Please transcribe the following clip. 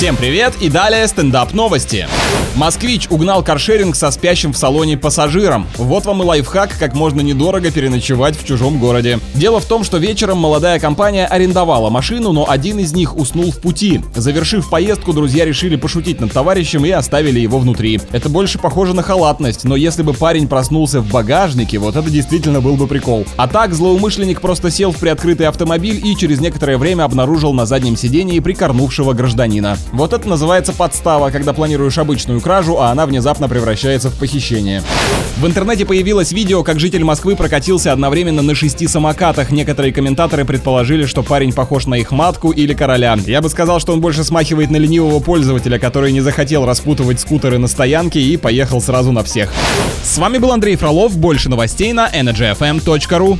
Всем привет и далее стендап новости. Москвич угнал каршеринг со спящим в салоне пассажиром. Вот вам и лайфхак, как можно недорого переночевать в чужом городе. Дело в том, что вечером молодая компания арендовала машину, но один из них уснул в пути. Завершив поездку, друзья решили пошутить над товарищем и оставили его внутри. Это больше похоже на халатность, но если бы парень проснулся в багажнике, вот это действительно был бы прикол. А так, злоумышленник просто сел в приоткрытый автомобиль и через некоторое время обнаружил на заднем сидении прикорнувшего гражданина. Вот это называется подстава, когда планируешь обычную кражу, а она внезапно превращается в похищение. В интернете появилось видео, как житель Москвы прокатился одновременно на шести самокатах. Некоторые комментаторы предположили, что парень похож на их матку или короля. Я бы сказал, что он больше смахивает на ленивого пользователя, который не захотел распутывать скутеры на стоянке и поехал сразу на всех. С вами был Андрей Фролов. Больше новостей на energyfm.ru.